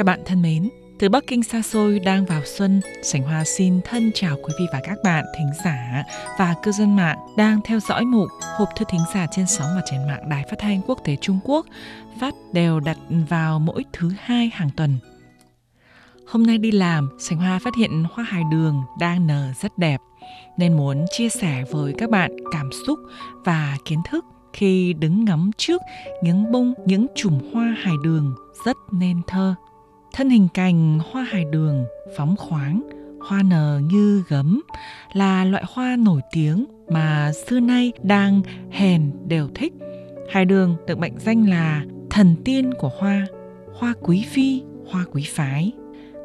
Các bạn thân mến, từ Bắc Kinh xa xôi đang vào xuân, Sảnh Hoa xin thân chào quý vị và các bạn thính giả và cư dân mạng đang theo dõi mục hộp thư thính giả trên sóng và trên mạng Đài Phát thanh Quốc tế Trung Quốc phát đều đặt vào mỗi thứ hai hàng tuần. Hôm nay đi làm, Sảnh Hoa phát hiện hoa hài đường đang nở rất đẹp nên muốn chia sẻ với các bạn cảm xúc và kiến thức khi đứng ngắm trước những bông những chùm hoa hài đường rất nên thơ. Thân hình cành hoa hài đường phóng khoáng, hoa nở như gấm là loại hoa nổi tiếng mà xưa nay đang hèn đều thích. Hài đường được mệnh danh là thần tiên của hoa, hoa quý phi, hoa quý phái.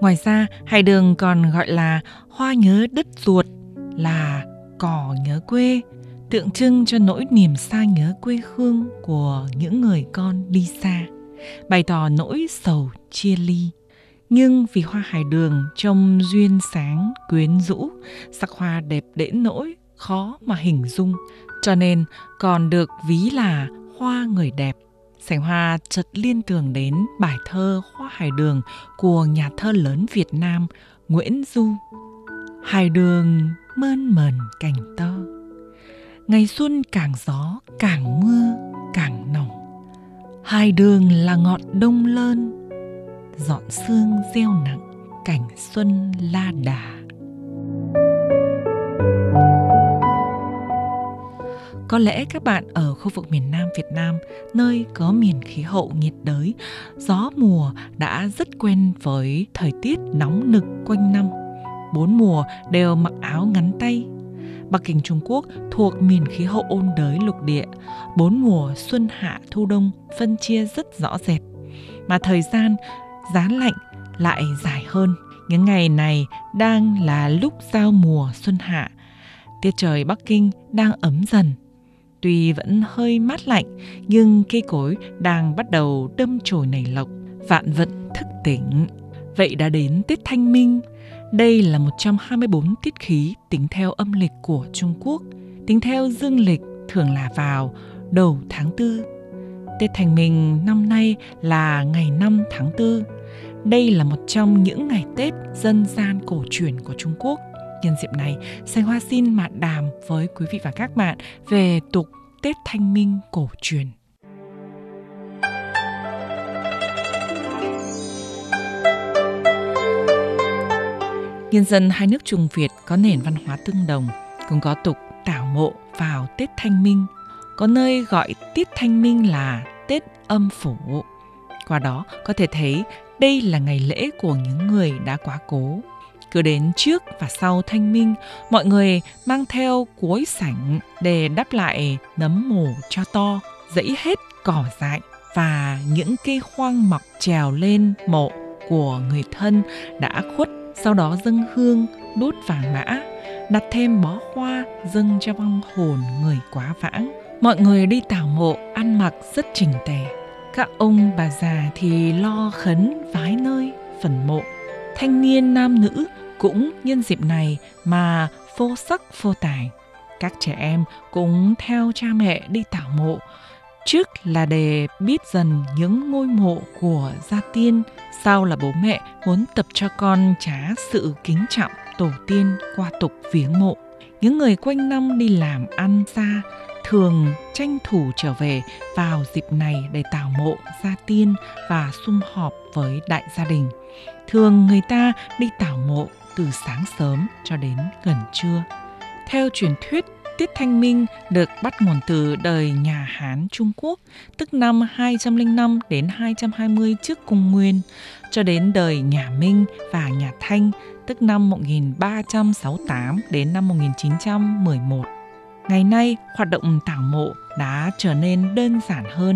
Ngoài ra, hài đường còn gọi là hoa nhớ đất ruột, là cỏ nhớ quê, tượng trưng cho nỗi niềm xa nhớ quê hương của những người con đi xa, bày tỏ nỗi sầu chia ly. Nhưng vì hoa hải đường trông duyên sáng, quyến rũ, sắc hoa đẹp đến nỗi khó mà hình dung, cho nên còn được ví là hoa người đẹp. Sảnh Hoa chợt liên tưởng đến bài thơ Hoa Hải Đường của nhà thơ lớn Việt Nam Nguyễn Du. Hải đường mơn mờn cành tơ, ngày xuân càng gió càng mưa càng nồng hai đường là ngọn đông lơn, dọn xương gieo nặng cảnh xuân la đà Có lẽ các bạn ở khu vực miền Nam Việt Nam, nơi có miền khí hậu nhiệt đới, gió mùa đã rất quen với thời tiết nóng nực quanh năm. Bốn mùa đều mặc áo ngắn tay. Bắc Kinh Trung Quốc thuộc miền khí hậu ôn đới lục địa, bốn mùa xuân hạ thu đông phân chia rất rõ rệt. Mà thời gian giá lạnh lại dài hơn. Những ngày này đang là lúc giao mùa xuân hạ. Tiết trời Bắc Kinh đang ấm dần. Tuy vẫn hơi mát lạnh, nhưng cây cối đang bắt đầu đâm chồi nảy lộc, vạn vận thức tỉnh. Vậy đã đến Tết Thanh Minh. Đây là 124 tiết khí tính theo âm lịch của Trung Quốc. Tính theo dương lịch thường là vào đầu tháng 4. Tết Thanh Minh năm nay là ngày 5 tháng 4 đây là một trong những ngày Tết dân gian cổ truyền của Trung Quốc. Nhân dịp này, Sanh Hoa xin mạn đàm với quý vị và các bạn về tục Tết Thanh Minh cổ truyền. Nhân dân hai nước Trung Việt có nền văn hóa tương đồng, cũng có tục tảo mộ vào Tết Thanh Minh. Có nơi gọi Tết Thanh Minh là Tết âm phủ. Qua đó có thể thấy đây là ngày lễ của những người đã quá cố. Cứ đến trước và sau thanh minh, mọi người mang theo cuối sảnh để đắp lại nấm mồ cho to, dẫy hết cỏ dại và những cây hoang mọc trèo lên mộ của người thân đã khuất, sau đó dâng hương, đốt vàng mã, đặt thêm bó hoa dâng cho vong hồn người quá vãng. Mọi người đi tảo mộ ăn mặc rất chỉnh tề, các ông bà già thì lo khấn vái nơi phần mộ. Thanh niên nam nữ cũng nhân dịp này mà phô sắc phô tài. Các trẻ em cũng theo cha mẹ đi tảo mộ trước là để biết dần những ngôi mộ của gia tiên sau là bố mẹ muốn tập cho con trá sự kính trọng tổ tiên qua tục viếng mộ những người quanh năm đi làm ăn xa thường tranh thủ trở về vào dịp này để tảo mộ gia tiên và sum họp với đại gia đình. Thường người ta đi tảo mộ từ sáng sớm cho đến gần trưa. Theo truyền thuyết, Tiết Thanh Minh được bắt nguồn từ đời nhà Hán Trung Quốc, tức năm 205 đến 220 trước Cung Nguyên, cho đến đời nhà Minh và nhà Thanh, tức năm 1368 đến năm 1911. Ngày nay, hoạt động tảo mộ đã trở nên đơn giản hơn.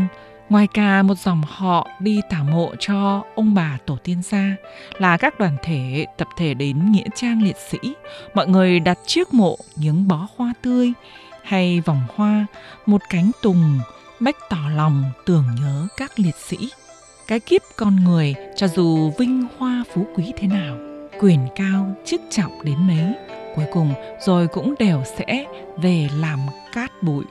Ngoài cả một dòng họ đi tảo mộ cho ông bà tổ tiên ra là các đoàn thể tập thể đến nghĩa trang liệt sĩ, mọi người đặt trước mộ những bó hoa tươi hay vòng hoa, một cánh tùng, bách tỏ lòng tưởng nhớ các liệt sĩ. Cái kiếp con người cho dù vinh hoa phú quý thế nào, quyền cao chức trọng đến mấy cuối cùng rồi cũng đều sẽ về làm cát bụi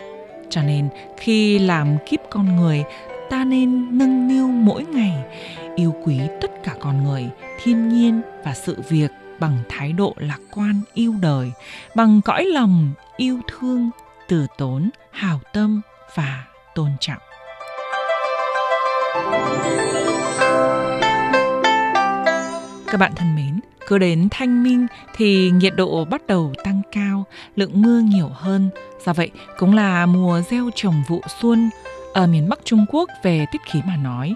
cho nên khi làm kiếp con người ta nên nâng niu mỗi ngày, yêu quý tất cả con người, thiên nhiên và sự việc bằng thái độ lạc quan yêu đời, bằng cõi lòng yêu thương, từ tốn hào tâm và tôn trọng. Các bạn thân mến, cứ đến thanh minh thì nhiệt độ bắt đầu tăng cao, lượng mưa nhiều hơn. Do vậy, cũng là mùa gieo trồng vụ xuân ở miền bắc trung quốc về tiết khí mà nói,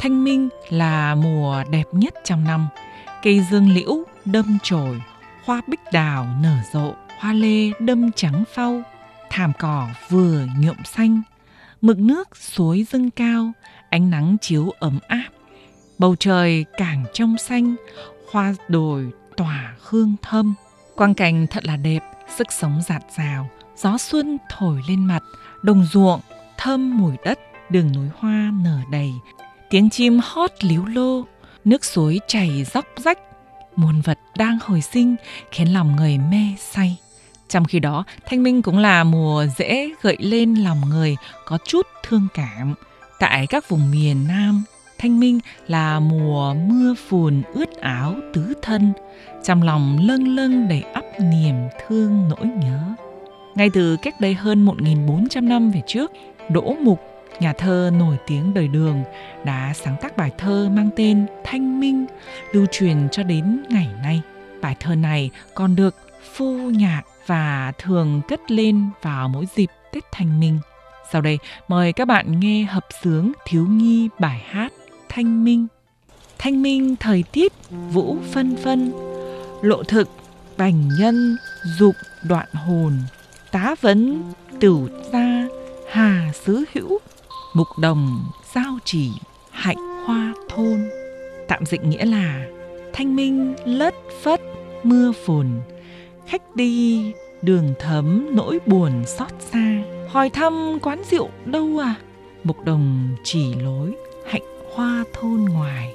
thanh minh là mùa đẹp nhất trong năm. Cây dương liễu, đâm chồi, hoa bích đào nở rộ, hoa lê đâm trắng phau, thảm cỏ vừa nhuộm xanh. Mực nước suối dâng cao, ánh nắng chiếu ấm áp. Bầu trời càng trong xanh, hoa đồi tỏa hương thơm. Quang cảnh thật là đẹp, sức sống dạt dào, gió xuân thổi lên mặt, đồng ruộng thơm mùi đất đường núi hoa nở đầy tiếng chim hót líu lô nước suối chảy róc rách muôn vật đang hồi sinh khiến lòng người mê say trong khi đó, thanh minh cũng là mùa dễ gợi lên lòng người có chút thương cảm. Tại các vùng miền Nam, thanh minh là mùa mưa phùn ướt áo tứ thân, trong lòng lâng lâng đầy ắp niềm thương nỗi nhớ. Ngay từ cách đây hơn 1.400 năm về trước, Đỗ Mục, nhà thơ nổi tiếng đời đường, đã sáng tác bài thơ mang tên Thanh Minh, lưu truyền cho đến ngày nay. Bài thơ này còn được phô nhạc và thường cất lên vào mỗi dịp Tết Thanh Minh. Sau đây, mời các bạn nghe hợp sướng thiếu nhi bài hát Thanh Minh. Thanh Minh thời tiết vũ phân phân, lộ thực bành nhân dục đoạn hồn, tá vấn tửu gia xứ hữu, mục đồng giao chỉ hạnh hoa thôn. Tạm dịch nghĩa là thanh minh lất phất mưa phùn. Khách đi đường thấm nỗi buồn xót xa. Hỏi thăm quán rượu đâu à? Mục đồng chỉ lối hạnh hoa thôn ngoài.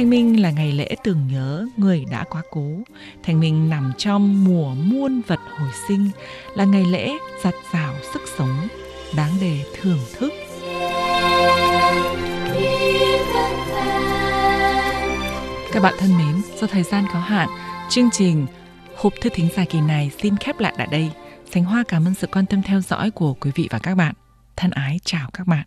Thanh minh là ngày lễ tưởng nhớ người đã quá cố. Thanh minh nằm trong mùa muôn vật hồi sinh, là ngày lễ giặt rào sức sống, đáng để thưởng thức. Các bạn thân mến, do thời gian có hạn, chương trình Hộp thư thính giả kỳ này xin khép lại tại đây. Sánh Hoa cảm ơn sự quan tâm theo dõi của quý vị và các bạn. Thân ái chào các bạn.